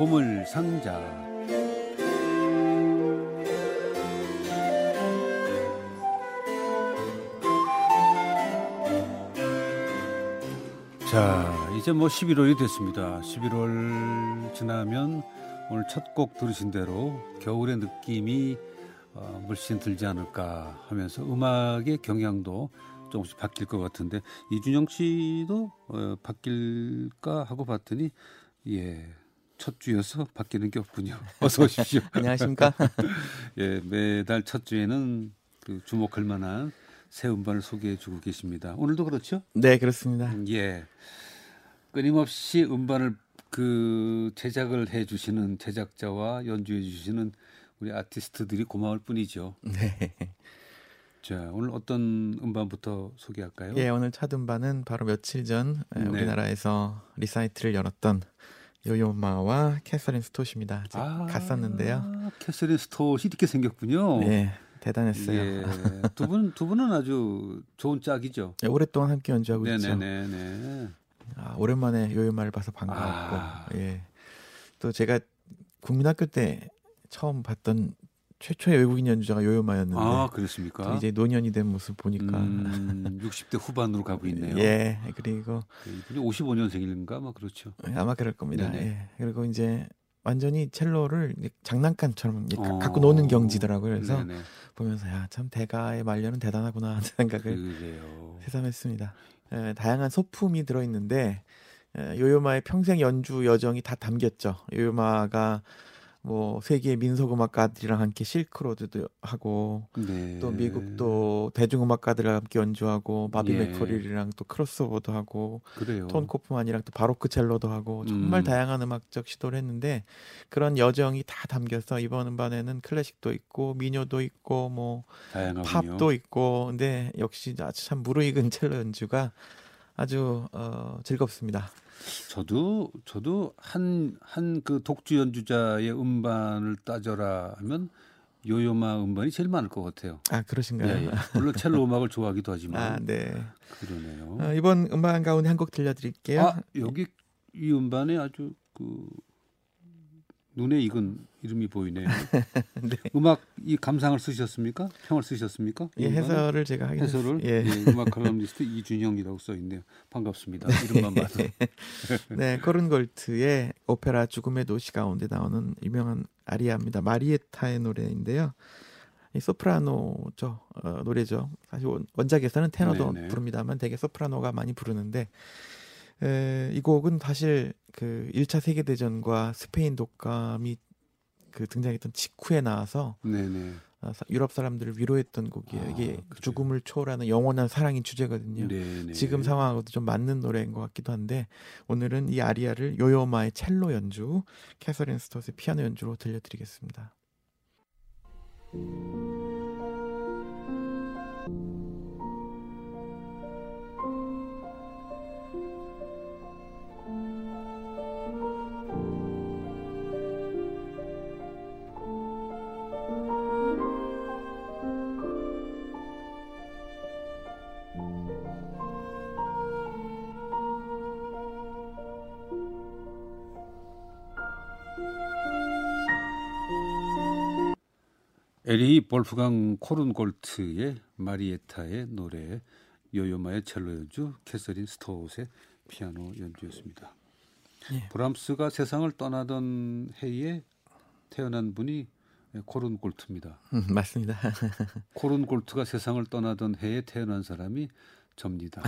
보물 상자. 자, 이제 뭐 11월이 됐습니다. 11월 지나면 오늘 첫 곡 들으신 대로 겨울의 느낌이 어, 물씬 들지 않을까 하면서 음악의 경향도 조금씩 바뀔 것 같은데 이준영 씨도 어, 바뀔까 하고 봤더니 예. 첫 주여서 바뀌는 게 없군요. 어서 오십시오. 안녕하십니까? 예, 매달 첫 주에는 그 주목할 만한 새 음반을 소개해 주고 계십니다. 오늘도 그렇죠? 네, 그렇습니다. 예. 끊임없이 음반을 그 제작을 해 주시는 제작자와 연주해 주시는 우리 아티스트들이 고마울 뿐이죠. 네. 자, 오늘 어떤 음반부터 소개할까요? 예, 오늘 첫 음반은 바로 며칠 전 네. 우리나라에서 리사이틀을 열었던 요요마와 캐서린 스톳입니다. 아, 갔었는데요. 캐서린 스톳이 이렇게 생겼군요. 네, 대단했어요. 예, 두 분, 두 분은 아주 좋은 짝이죠. 네, 오랫동안 함께 연주하고 있죠. 네네네. 아, 오랜만에 요요마를 봐서 반가웠고, 아. 예. 또 제가 국민학교 때 처음 봤던 최초의 외국인 연주자가 요요마였는데 아 그렇습니까? 이제 노년이 된 모습 보니까 음, 60대 후반으로 가고 있네요. 예 그리고 이분이 55년생인가 뭐 그렇죠. 예, 아마 그럴 겁니다. 예. 그리고 이제 완전히 첼로를 장난감처럼 어. 갖고 노는 경지더라고요. 그래서 네네. 보면서 야 참 대가의 말년은 대단하구나 하는 생각을 그래요. 새삼했습니다. 예, 다양한 소품이 들어 있는데 예, 요요마의 평생 연주 여정이 다 담겼죠. 요요마가 뭐 세계 민속음악가들이랑 함께 실크로드도 하고 네. 또 미국도 대중음악가들과 함께 연주하고 마비 예. 맥퍼릴이랑 또 크로스오버도 하고 그래요. 톤 코프만이랑 또 바로크 첼로도 하고 정말 음. 다양한 음악적 시도를 했는데 그런 여정이 다 담겨서 이번 음반에는 클래식도 있고 민요도 있고 뭐 다양하군요. 팝도 있고 근데 역시 아주 참 무르익은 첼로 연주가 아주 어, 즐겁습니다. 저도 저도 한 한 그 독주 연주자의 음반을 따져라 하면 요요마 음반이 제일 많을 것 같아요. 아 그러신가요? 예, 예. 물론 첼로 음악을 좋아하기도 하지만. 아 네. 그러네요. 어, 이번 음반 가운데 한 곡 들려드릴게요. 아 여기 이 음반에 아주 그 눈에 익은 이름이 보이네요. 네. 음악 이 감상을 쓰셨습니까? 평을 쓰셨습니까? 예, 해설을 제가 하긴 해설을 예. 예, 음악 칼럼니스트 이준영이라고 써 있네요. 반갑습니다. 네. 이름만 봐도. 네, 코른 골트의 오페라 죽음의 도시 가운데 나오는 유명한 아리아입니다. 마리에타의 노래인데요. 이 소프라노죠 어, 노래죠. 사실 원작에서는 테너도 네네. 부릅니다만 되게 소프라노가 많이 부르는데 에, 이 곡은 사실 그 1차 세계 대전과 스페인 독감이 그 등장했던 직후에 나와서 네네. 어, 유럽 사람들을 위로했던 곡이에요. 아, 이게 그래. 죽음을 초월하는 영원한 사랑이 주제거든요. 네네. 지금 상황하고도 좀 맞는 노래인 것 같기도 한데 오늘은 이 아리아를 요요마의 첼로 연주, 캐서린 스토스의 피아노 연주로 들려드리겠습니다. 에리히 볼프강 코른골트의 마리에타의 노래 요요마의 첼로 연주 캐서린 스톳의 피아노 연주였습니다. 예. 브람스가 세상을 떠나던 해에 태어난 분이 코른골트입니다. 음, 맞습니다. 코른골트가 세상을 떠나던 해에 태어난 사람이 접니다.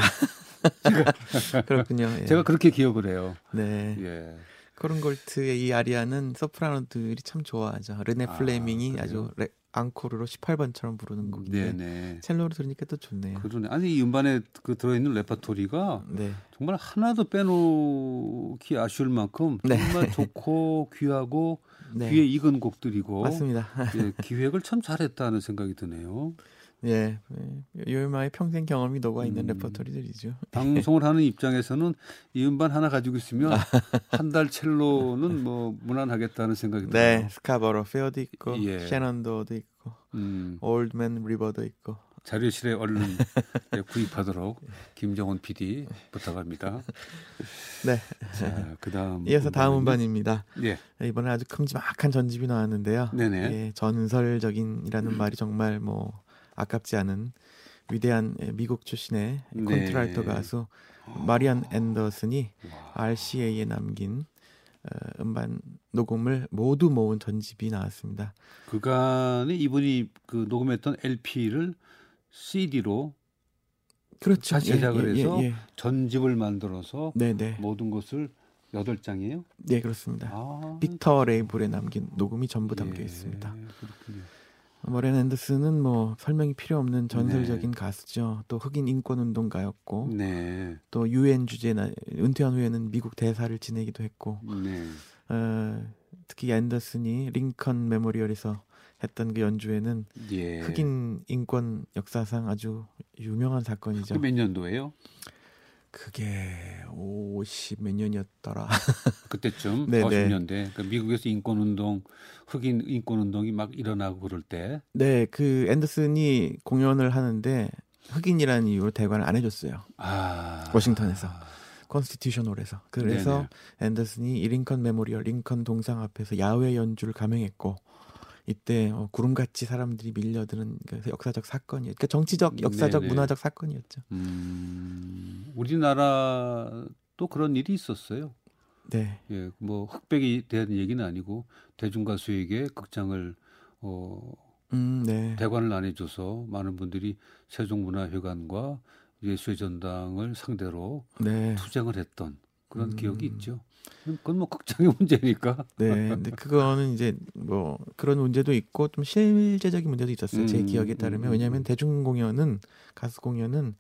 제가, 그렇군요. 예. 제가 그렇게 기억을 해요. 네. 예. 코른골트의 이 아리아는 소프라노들이 참 좋아하죠. 르네 아, 플레밍이 아, 주 레, 앙코르로 18번처럼 부르는 곡인데 네네. 첼로로 들으니까 또 좋네요. 그러네. 아니 이 음반에 그 들어있는 레퍼토리가 네. 정말 하나도 빼놓기 아쉬울 만큼 네. 정말 좋고 귀하고 네. 귀에 익은 곡들이고 맞습니다. 예, 기획을 참 잘했다는 생각이 드네요. 예, 요요마의 평생 경험이 녹아 있는 음, 레퍼토리들이죠. 방송을 하는 입장에서는 이 음반 하나 가지고 있으면 한 달 첼로는 뭐 무난하겠다는 생각이 들어요. 네, Scarborough Fair도 있고, 예. Shenandoah도 있고, 음. Ol' Man River도 있고, 자료실에 얼른 구입하도록 김정원 PD 부탁합니다. 네. 자, 그다음 이어서 다음 음반입니다. 예. 이번에 아주 큼지막한 전집이 나왔는데요. 네네. 예, 전설적인이라는 말이 정말 뭐 아깝지 않은 위대한 예, 미국 출신의 네. 콘트라이터 가수 마리안 앤더슨이 RCA에 남긴 어, 음반 녹음을 모두 모은 전집이 나왔습니다. 그간에 이분이 그 녹음했던 LP를 CD로 그렇죠. 다시 제작을 예, 해서 예, 예. 전집을 만들어서 네, 네. 모든 것을 여덟 장이에요. 네, 그렇습니다. 아, 빅터 레이블에 남긴 녹음이 전부 예, 담겨 있습니다. 그렇군요. 머렌 앤더슨은 뭐 설명이 필요 없는 전설적인 가수죠. 또 흑인 인권 운동가였고 네, 또 유엔 주제나 은퇴한 후에는 미국 대사를 지내기도 했고 네, 어, 특히 앤더슨이 링컨 메모리얼에서 했던 그 연주회는 예. 흑인 인권 역사상 아주 유명한 사건이죠. 그몇 년도예요? 그게 50몇 년이었더라. 그때쯤 네, 50년대 그러니까 미국에서 인권 운동, 흑인 인권 운동이 막 일어나고 그럴 때, 네, 그 앤더슨이 공연을 하는데 흑인이라는 이유로 대관을 안 해줬어요. 아, 워싱턴에서. 컨스티튜션홀에서. 그래서 네네. 앤더슨이 이 링컨 메모리얼 링컨 동상 앞에서 야외 연주를 감행했고 이때 어, 구름같이 사람들이 밀려드는 그 역사적 사건이었죠. 그러니까 정치적, 역사적, 네네. 문화적 사건이었죠. 음, 우리나라도 그런 일이 있었어요. 네, 예, 뭐 흑백에 대한 얘기는 아니고 대중 가수에게 극장을 어, 음, 네, 대관을 안 해줘서 많은 분들이 세종문화회관과 예수의 전당을 상대로 네, 투쟁을 했던 그런 음. 기억이 있죠. 그건 뭐 극장의 문제니까. 네. 근데 그거는 이제 뭐 그런 문제도 있고 좀 실제적인 문제도 있었어요. 제 음, 기억에 음, 따르면 음, 왜냐하면 음. 대중 공연은 가수 공연은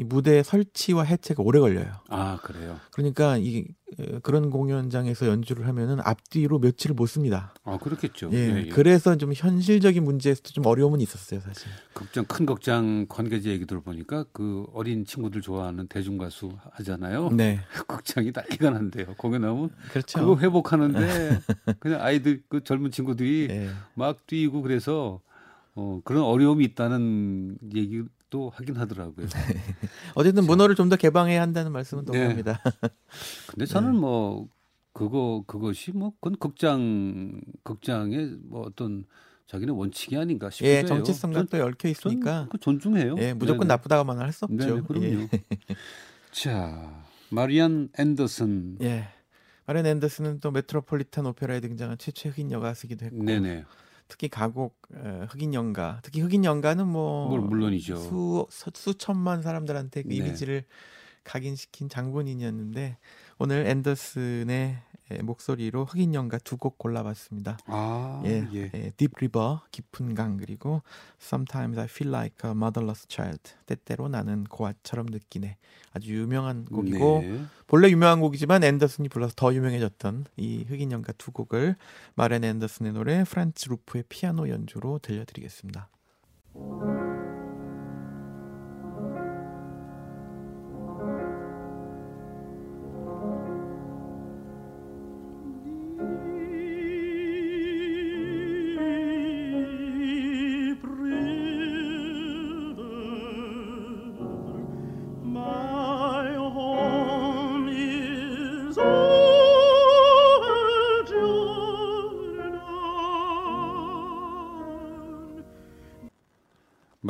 이 무대 설치와 해체가 오래 걸려요. 아 그래요. 그러니까 이 어, 그런 공연장에서 연주를 하면은 앞뒤로 며칠을 못 씁니다. 아 그렇겠죠. 예, 예, 예. 그래서 좀 현실적인 문제에서도 좀 어려움은 있었어요, 사실. 극장 큰 극장 관계자 얘기 들어보니까 그 어린 친구들 좋아하는 대중 가수 하잖아요. 네, 극장이 난리가 난대요. 공연하면 그렇죠. 그거 회복하는데 그냥 아이들 그 젊은 친구들이 예, 막 뛰고 그래서 어, 그런 어려움이 있다는 얘기 도 하긴 하더라고요. 어쨌든 문어를 좀 더 개방해야 한다는 말씀은 네. 동의합니다. 근데 저는 뭐 그거 그것이 뭐 그건 극장 극장의 뭐 어떤 자기는 원칙이 아닌가 싶어요. 예, 정치성과 또 얽혀 있으니까. 그 존중해요. 예, 무조건 네네. 나쁘다고만 할 수 없죠. 네네, 그럼요. 자, 마리안 앤더슨. 예. 예. 마렌 앤더슨은 또 메트로폴리탄 오페라에 등장한 최초의 흑인 여가수기도 했고 네네. 특히 가곡 어, 흑인 연가 특히 흑인 연가는 뭐 물- 물론이죠. 수, 수 수천만 사람들한테 그 네. 이미지를 각인시킨 장본인이었는데 오늘 앤더슨의 예, 목소리로 흑인 연가 두 곡 골라봤습니다. 아, 예, 예. 예, Deep River 깊은 강 그리고 Sometimes I Feel Like a Motherless Child 때때로 나는 고아처럼 느끼네 아주 유명한 곡이고 네. 본래 유명한 곡이지만 앤더슨이 불러서 더 유명해졌던 이 흑인 연가 두 곡을 마렌 앤더슨의 노래 프란츠 루프의 피아노 연주로 들려드리겠습니다.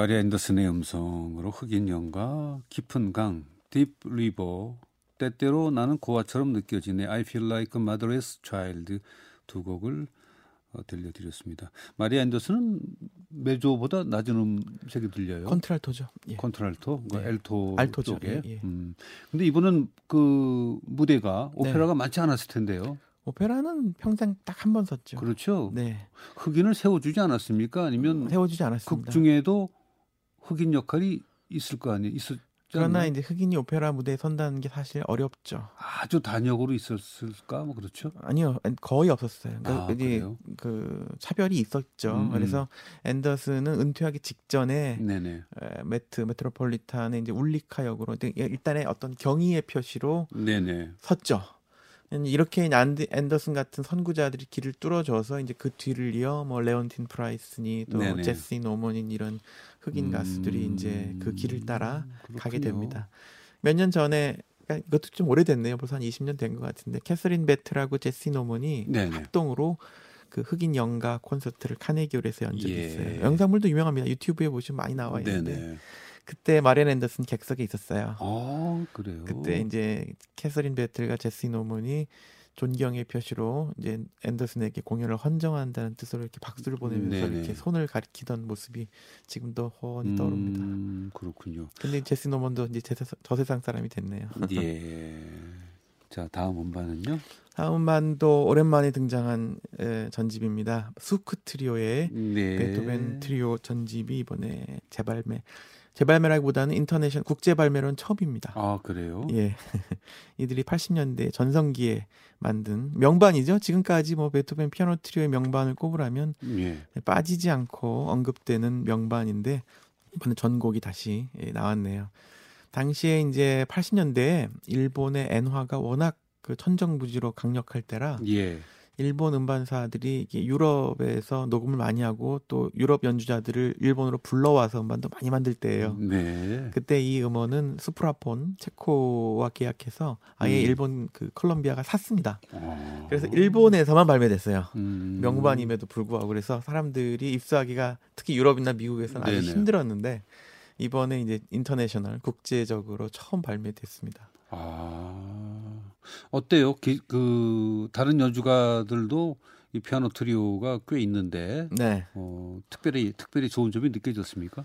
마리안 앤더슨의 음성으로 흑인 연가 깊은 강 Deep River 때때로 나는 고아처럼 느껴지네 I feel like a motherless child 두 곡을 어, 들려드렸습니다. 마리안 앤더슨은 메조보다 낮은 음색이 들려요. 콘트랄토죠. 예. 콘트랄토, 그 네. 알토. 쪽에. 예, 예. 음. 근데 이분은 그 무대가 네. 오페라가 많지 않았을 텐데요. 오페라는 평생 딱 한번 섰죠. 그렇죠. 네, 흑인을 세워주지 않았습니까? 아니면 세워주지 않았습니다. 극 중에도 흑인 역할이 있을 거 아니에요? 있었지 그러나? 이제 흑인이 오페라 무대에 선다는 게 사실 어렵죠. 아주 단역으로 있었을까? 뭐 그렇죠. 아니요, 거의 없었어요. 아, 그러니까 이제 그래요? 그 차별이 있었죠. 음, 음. 그래서 앤더슨은 은퇴하기 직전에 네네. 에, 매트 메트로폴리탄의 이제 울리카 역으로 일단의 어떤 경의의 표시로 네네. 섰죠. 이렇게 안디, 앤더슨 같은 선구자들이 길을 뚫어줘서 이제 그 뒤를 이어 뭐 레온틴 프라이스니 또 네네. 제시 노먼이니 이런 흑인 음... 가수들이 이제 그 길을 따라 그렇군요. 가게 됩니다. 몇 년 전에 그러니까 이것도 좀 오래됐네요. 벌써 한 20년 된 것 같은데 캐슬린 배틀하고 제시 노먼이 네네. 합동으로 그 흑인 연가 콘서트를 카네기홀에서 연주했어요. 예. 영상물도 유명합니다. 유튜브에 보시면 많이 나와 있는데 네네. 그때 마리안 앤더슨 객석에 있었어요. 아 그래요. 그때 이제 캐서린 배틀과 제시 노먼이 존경의 표시로 이제 앤더슨에게 공연을 헌정한다는 뜻으로 이렇게 박수를 보내면서 네네. 이렇게 손을 가리키던 모습이 지금도 훤히 떠오릅니다. 음, 그렇군요. 근데 제시 노먼도 이제 제, 저 세상 사람이 됐네요. 예. 자 다음 음반은요? 다음 음반도 오랜만에 등장한 에, 전집입니다. 수크 트리오의 네. 베토벤 트리오 전집이 이번에 재발매. 재발매라기보다는 인터내셔널 국제 발매로는 처음입니다. 아 그래요? 예, 이들이 80년대 전성기에 만든 명반이죠. 지금까지 뭐 베토벤 피아노 트리오의 명반을 꼽으라면 예. 빠지지 않고 언급되는 명반인데 이번에 전곡이 다시 예, 나왔네요. 당시에 이제 80년대에 일본의 엔화가 워낙 그 천정부지로 강력할 때라 예. 일본 음반사들이 유럽에서 녹음을 많이 하고 또 유럽 연주자들을 일본으로 불러와서 음반도 많이 만들 때예요. 네. 그때 이 음원은 스프라폰 체코와 계약해서 아예 음. 일본 그 콜롬비아가 샀습니다. 어. 그래서 일본에서만 발매됐어요. 음. 명반임에도 불구하고 그래서 사람들이 입수하기가 특히 유럽이나 미국에서는 아주 힘들었는데 이번에 이제 인터내셔널 국제적으로 처음 발매됐습니다. 아 어때요? 기, 그 다른 연주가들도 이 피아노 트리오가 꽤 있는데 네. 어, 특별히 특별히 좋은 점이 느껴졌습니까?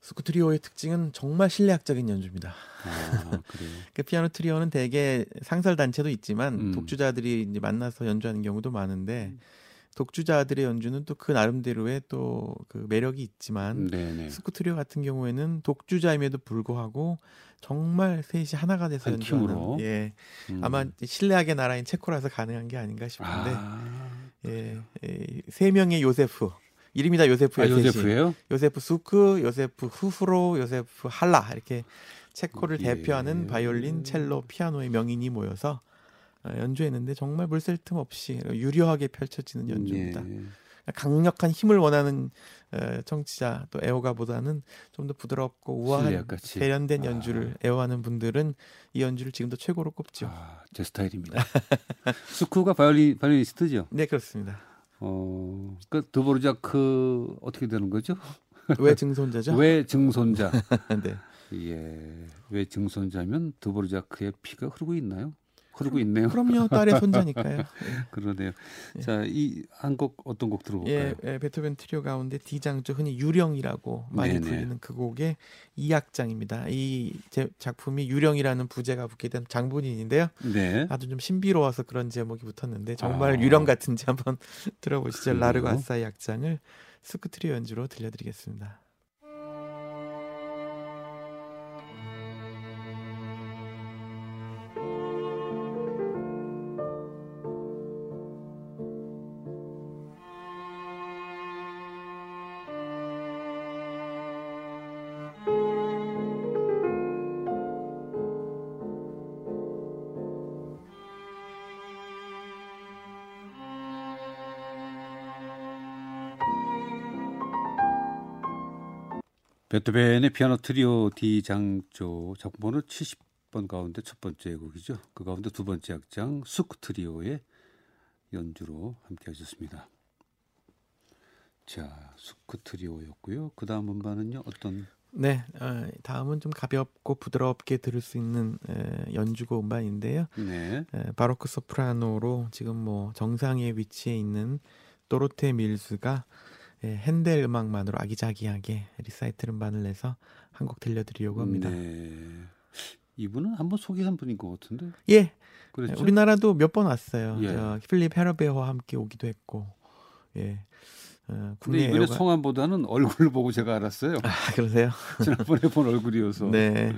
수크 트리오의 특징은 정말 실내악적인 연주입니다. 아, 그래요. 그 피아노 트리오는 대개 상설 단체도 있지만 음. 독주자들이 이제 만나서 연주하는 경우도 많은데 음. 독주자들의 연주는 또 그 나름대로의 또 그 매력이 있지만 네네. 수크 트리오 같은 경우에는 독주자임에도 불구하고 정말 셋이 하나가 돼서 연주하는? 예 음. 아마 실내악의 나라인 체코라서 가능한 게 아닌가 싶은데 아. 예, 예, 세 명의 요세프 이름이 다 요세프예요. 아, 요세프예요? 요세프 수크, 요세프 후프로, 요세프 할라 이렇게 체코를 예. 대표하는 바이올린, 첼로, 피아노의 명인이 모여서 어, 연주했는데 정말 물샐 틈 없이 유려하게 펼쳐지는 연주입니다. 예. 강력한 힘을 원하는 어, 청취자 또 애호가보다는 좀 더 부드럽고 우아한 세련된 연주를 아. 애호하는 분들은 이 연주를 지금도 최고로 꼽죠. 아, 제 스타일입니다. 수크가 바이올리 바이올리스트죠? 네 그렇습니다. 어, 그 드보르자크 어떻게 되는 거죠? 왜 증손자죠? 왜 증손자? 네. 예, 왜 증손자면 드보르자크의 피가 흐르고 있나요? 흐르고 있네요. 그럼요, 딸의 손자니까요. 네. 그러네요. 예. 자, 이 한 곡 어떤 곡 들어볼까요? 예, 예, 베토벤 트리오 가운데 D장조 흔히 유령이라고 많이 네네. 불리는 그 곡의 2악장입니다. 이 제, 작품이 유령이라는 부제가 붙게 된 장본인인데요. 네. 아주 좀 신비로워서 그런 제목이 붙었는데 정말 아. 유령 같은지 한번 들어보시죠. 라르고 아사의 악장을 스쿠트리오 연주로 들려드리겠습니다. 베토벤의 피아노 트리오 D 장조 작품번호 70번 가운데 첫 번째 곡이죠. 그 가운데 두 번째 악장 수크 트리오의 연주로 함께 하셨습니다. 자, 수크 트리오였고요. 그 다음 음반은요. 어떤 네, 어, 다음은 좀 가볍고 부드럽게 들을 수 있는 에, 연주고 음반인데요. 네. 에, 바로크 소프라노로 지금 뭐 정상의 위치에 있는 도로테 밀즈가 예, 헨델 음악만으로 아기자기하게 리사이틀 음반을 내서 한 곡 들려드리려고 합니다. 네. 이분은 한번 소개한 분인 것 같은데. 예. 그렇죠? 우리나라도 몇 번 왔어요. 예. 저 필립 헤러베어와 함께 오기도 했고. 예. 어, 근데 이번에 애호가... 성함보다는 얼굴을 보고 제가 알았어요. 아, 그러세요? 지난번에 본 얼굴이어서. 네.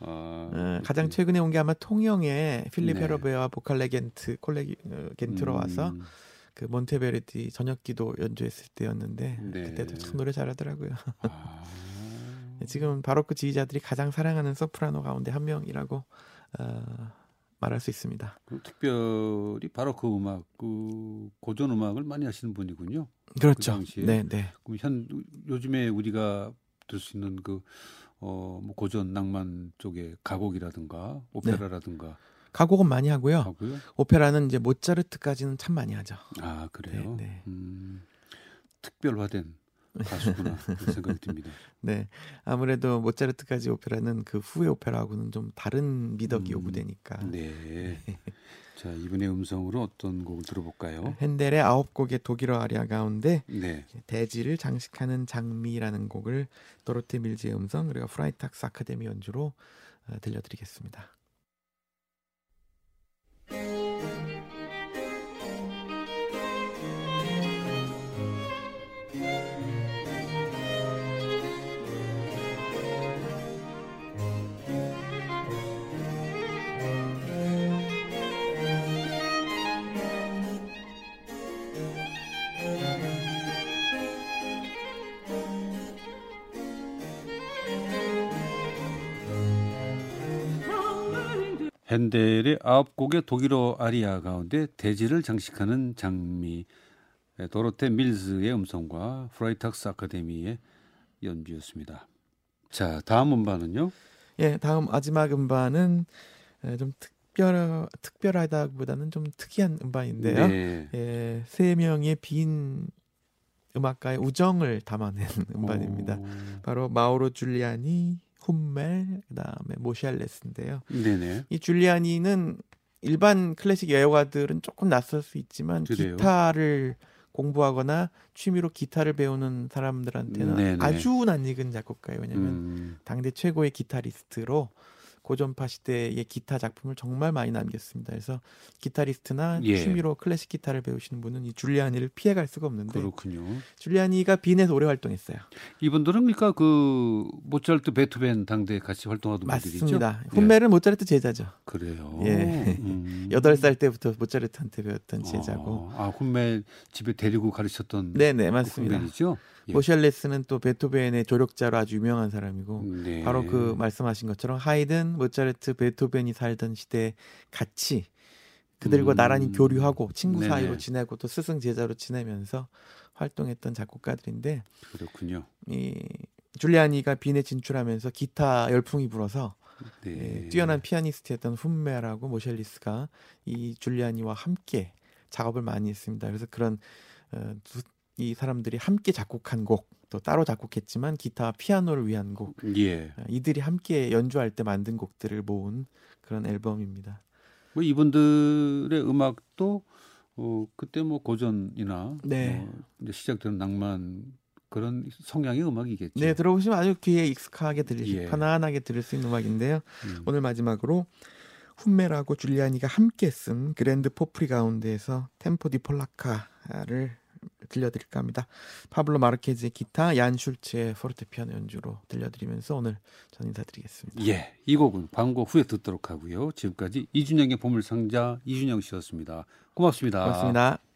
아, 어, 가장 최근에 온 게 아마 통영에 필립 네. 헤러베어와 보컬 레겐트 콜레기 어, 겐트로 음. 와서 그 몬테베르디 저녁기도 연주했을 때였는데 네. 그때도 참 노래 잘하더라고요. 아... 지금 바로크 지휘자들이 가장 사랑하는 소프라노 가운데 한 명이라고 어, 말할 수 있습니다. 그 특별히 바로 그 음악, 그 고전 음악을 많이 하시는 분이군요. 그렇죠. 그. 네, 네. 그럼 현 요즘에 우리가 들 수 있는 그 어, 뭐 고전 낭만 쪽의 가곡이라든가 오페라라든가 가곡은 많이 하고요. 하고요. 오페라는 이제 모차르트까지는 참 많이 하죠. 아 그래요. 네, 네. 음, 특별화된 가수구나 생각이 듭니다. 네, 아무래도 모차르트까지 오페라는 그 후의 오페라하고는 좀 다른 미덕이 음, 요구되니까. 네. 자 이번에 음성으로 어떤 곡을 들어볼까요? 헨델의 아홉 곡의 독일어 아리아 가운데 네. 대지를 장식하는 장미라는 곡을 도로테 밀즈의 음성 그리고 프라이탁스 아카데미 연주로 어, 들려드리겠습니다. Música 헨델의 아홉 곡의 독일어 아리아 가운데 대지를 장식하는 장미 도로테 밀즈의 음성과 프라이탁스 아카데미의 연주였습니다. 자 다음 음반은요? 예, 다음 마지막 음반은 에, 좀 특별 특별하다기보다는 좀 특이한 음반인데요. 네. 예, 세 명의 빈 음악가의 우정을 담아낸 음반입니다. 오, 바로 마우로 줄리아니, 훔멜, 그다음에 모샬레스인데요. 네네. 이 줄리아니는 일반 클래식 애호가들은 조금 낯설 수 있지만 그래요? 기타를 공부하거나 취미로 기타를 배우는 사람들한테는 네네. 아주 낯익은 작곡가예요. 왜냐하면 음, 당대 최고의 기타리스트로 고전파 시대의 기타 작품을 정말 많이 남겼습니다. 그래서 기타리스트나 예. 취미로 클래식 기타를 배우시는 분은 이 줄리아니를 피해갈 수가 없는데 그렇군요. 줄리아니가 빈에서 오래 활동했어요. 이분들은 그러니까 그 모차르트, 베토벤 당대 같이 활동하던 분들이죠. 맞습니다. 예. 훈멜은 모차르트 제자죠. 그래요. 예. 음. 여덟 살 때부터 모차르트한테 배웠던 제자고. 아, 아 훈멜 집에 데리고 가르쳤던 네네 그 맞습니다. 훈멜이죠. 예. 모샬레스는 또 베토벤의 조력자로 아주 유명한 사람이고 네. 바로 그 말씀하신 것처럼 하이든, 모차르트, 베토벤이 살던 시대에 같이 그들과 음. 나란히 교류하고 친구 네네. 사이로 지내고 또 스승 제자로 지내면서 활동했던 작곡가들인데 그렇군요. 이 줄리아니가 빈에 진출하면서 기타 열풍이 불어서 네. 예, 뛰어난 피아니스트였던 훈메라고 모샬리스가 이 줄리아니와 함께 작업을 많이 했습니다. 그래서 그런 어, 두, 이 사람들이 함께 작곡한 곡, 또 따로 작곡했지만 기타, 피아노를 위한 곡, 예. 어, 이들이 함께 연주할 때 만든 곡들을 모은 그런 앨범입니다. 뭐 이분들의 음악도 어 그때 뭐 고전이나 네. 뭐 이제 시작되는 낭만 그런 성향의 음악이겠죠. 네, 들어보시면 아주 귀에 익숙하게 들리시, 예. 편안하게 들을 수 있는 음악인데요. 음. 오늘 마지막으로 훔멜하고 줄리아니가 함께 쓴 Grand Potpourri 가운데에서 Tempo di Polacca를 들려드릴까 합니다. 파블로 마르케즈의 기타, 얀 슐츠의 포르테피아노 연주로 들려드리면서 오늘 전 인사드리겠습니다. 예, 이 곡은 광고 후에 듣도록 하고요. 지금까지 이준형의 보물상자 이준형 씨였습니다. 고맙습니다. 고맙습니다.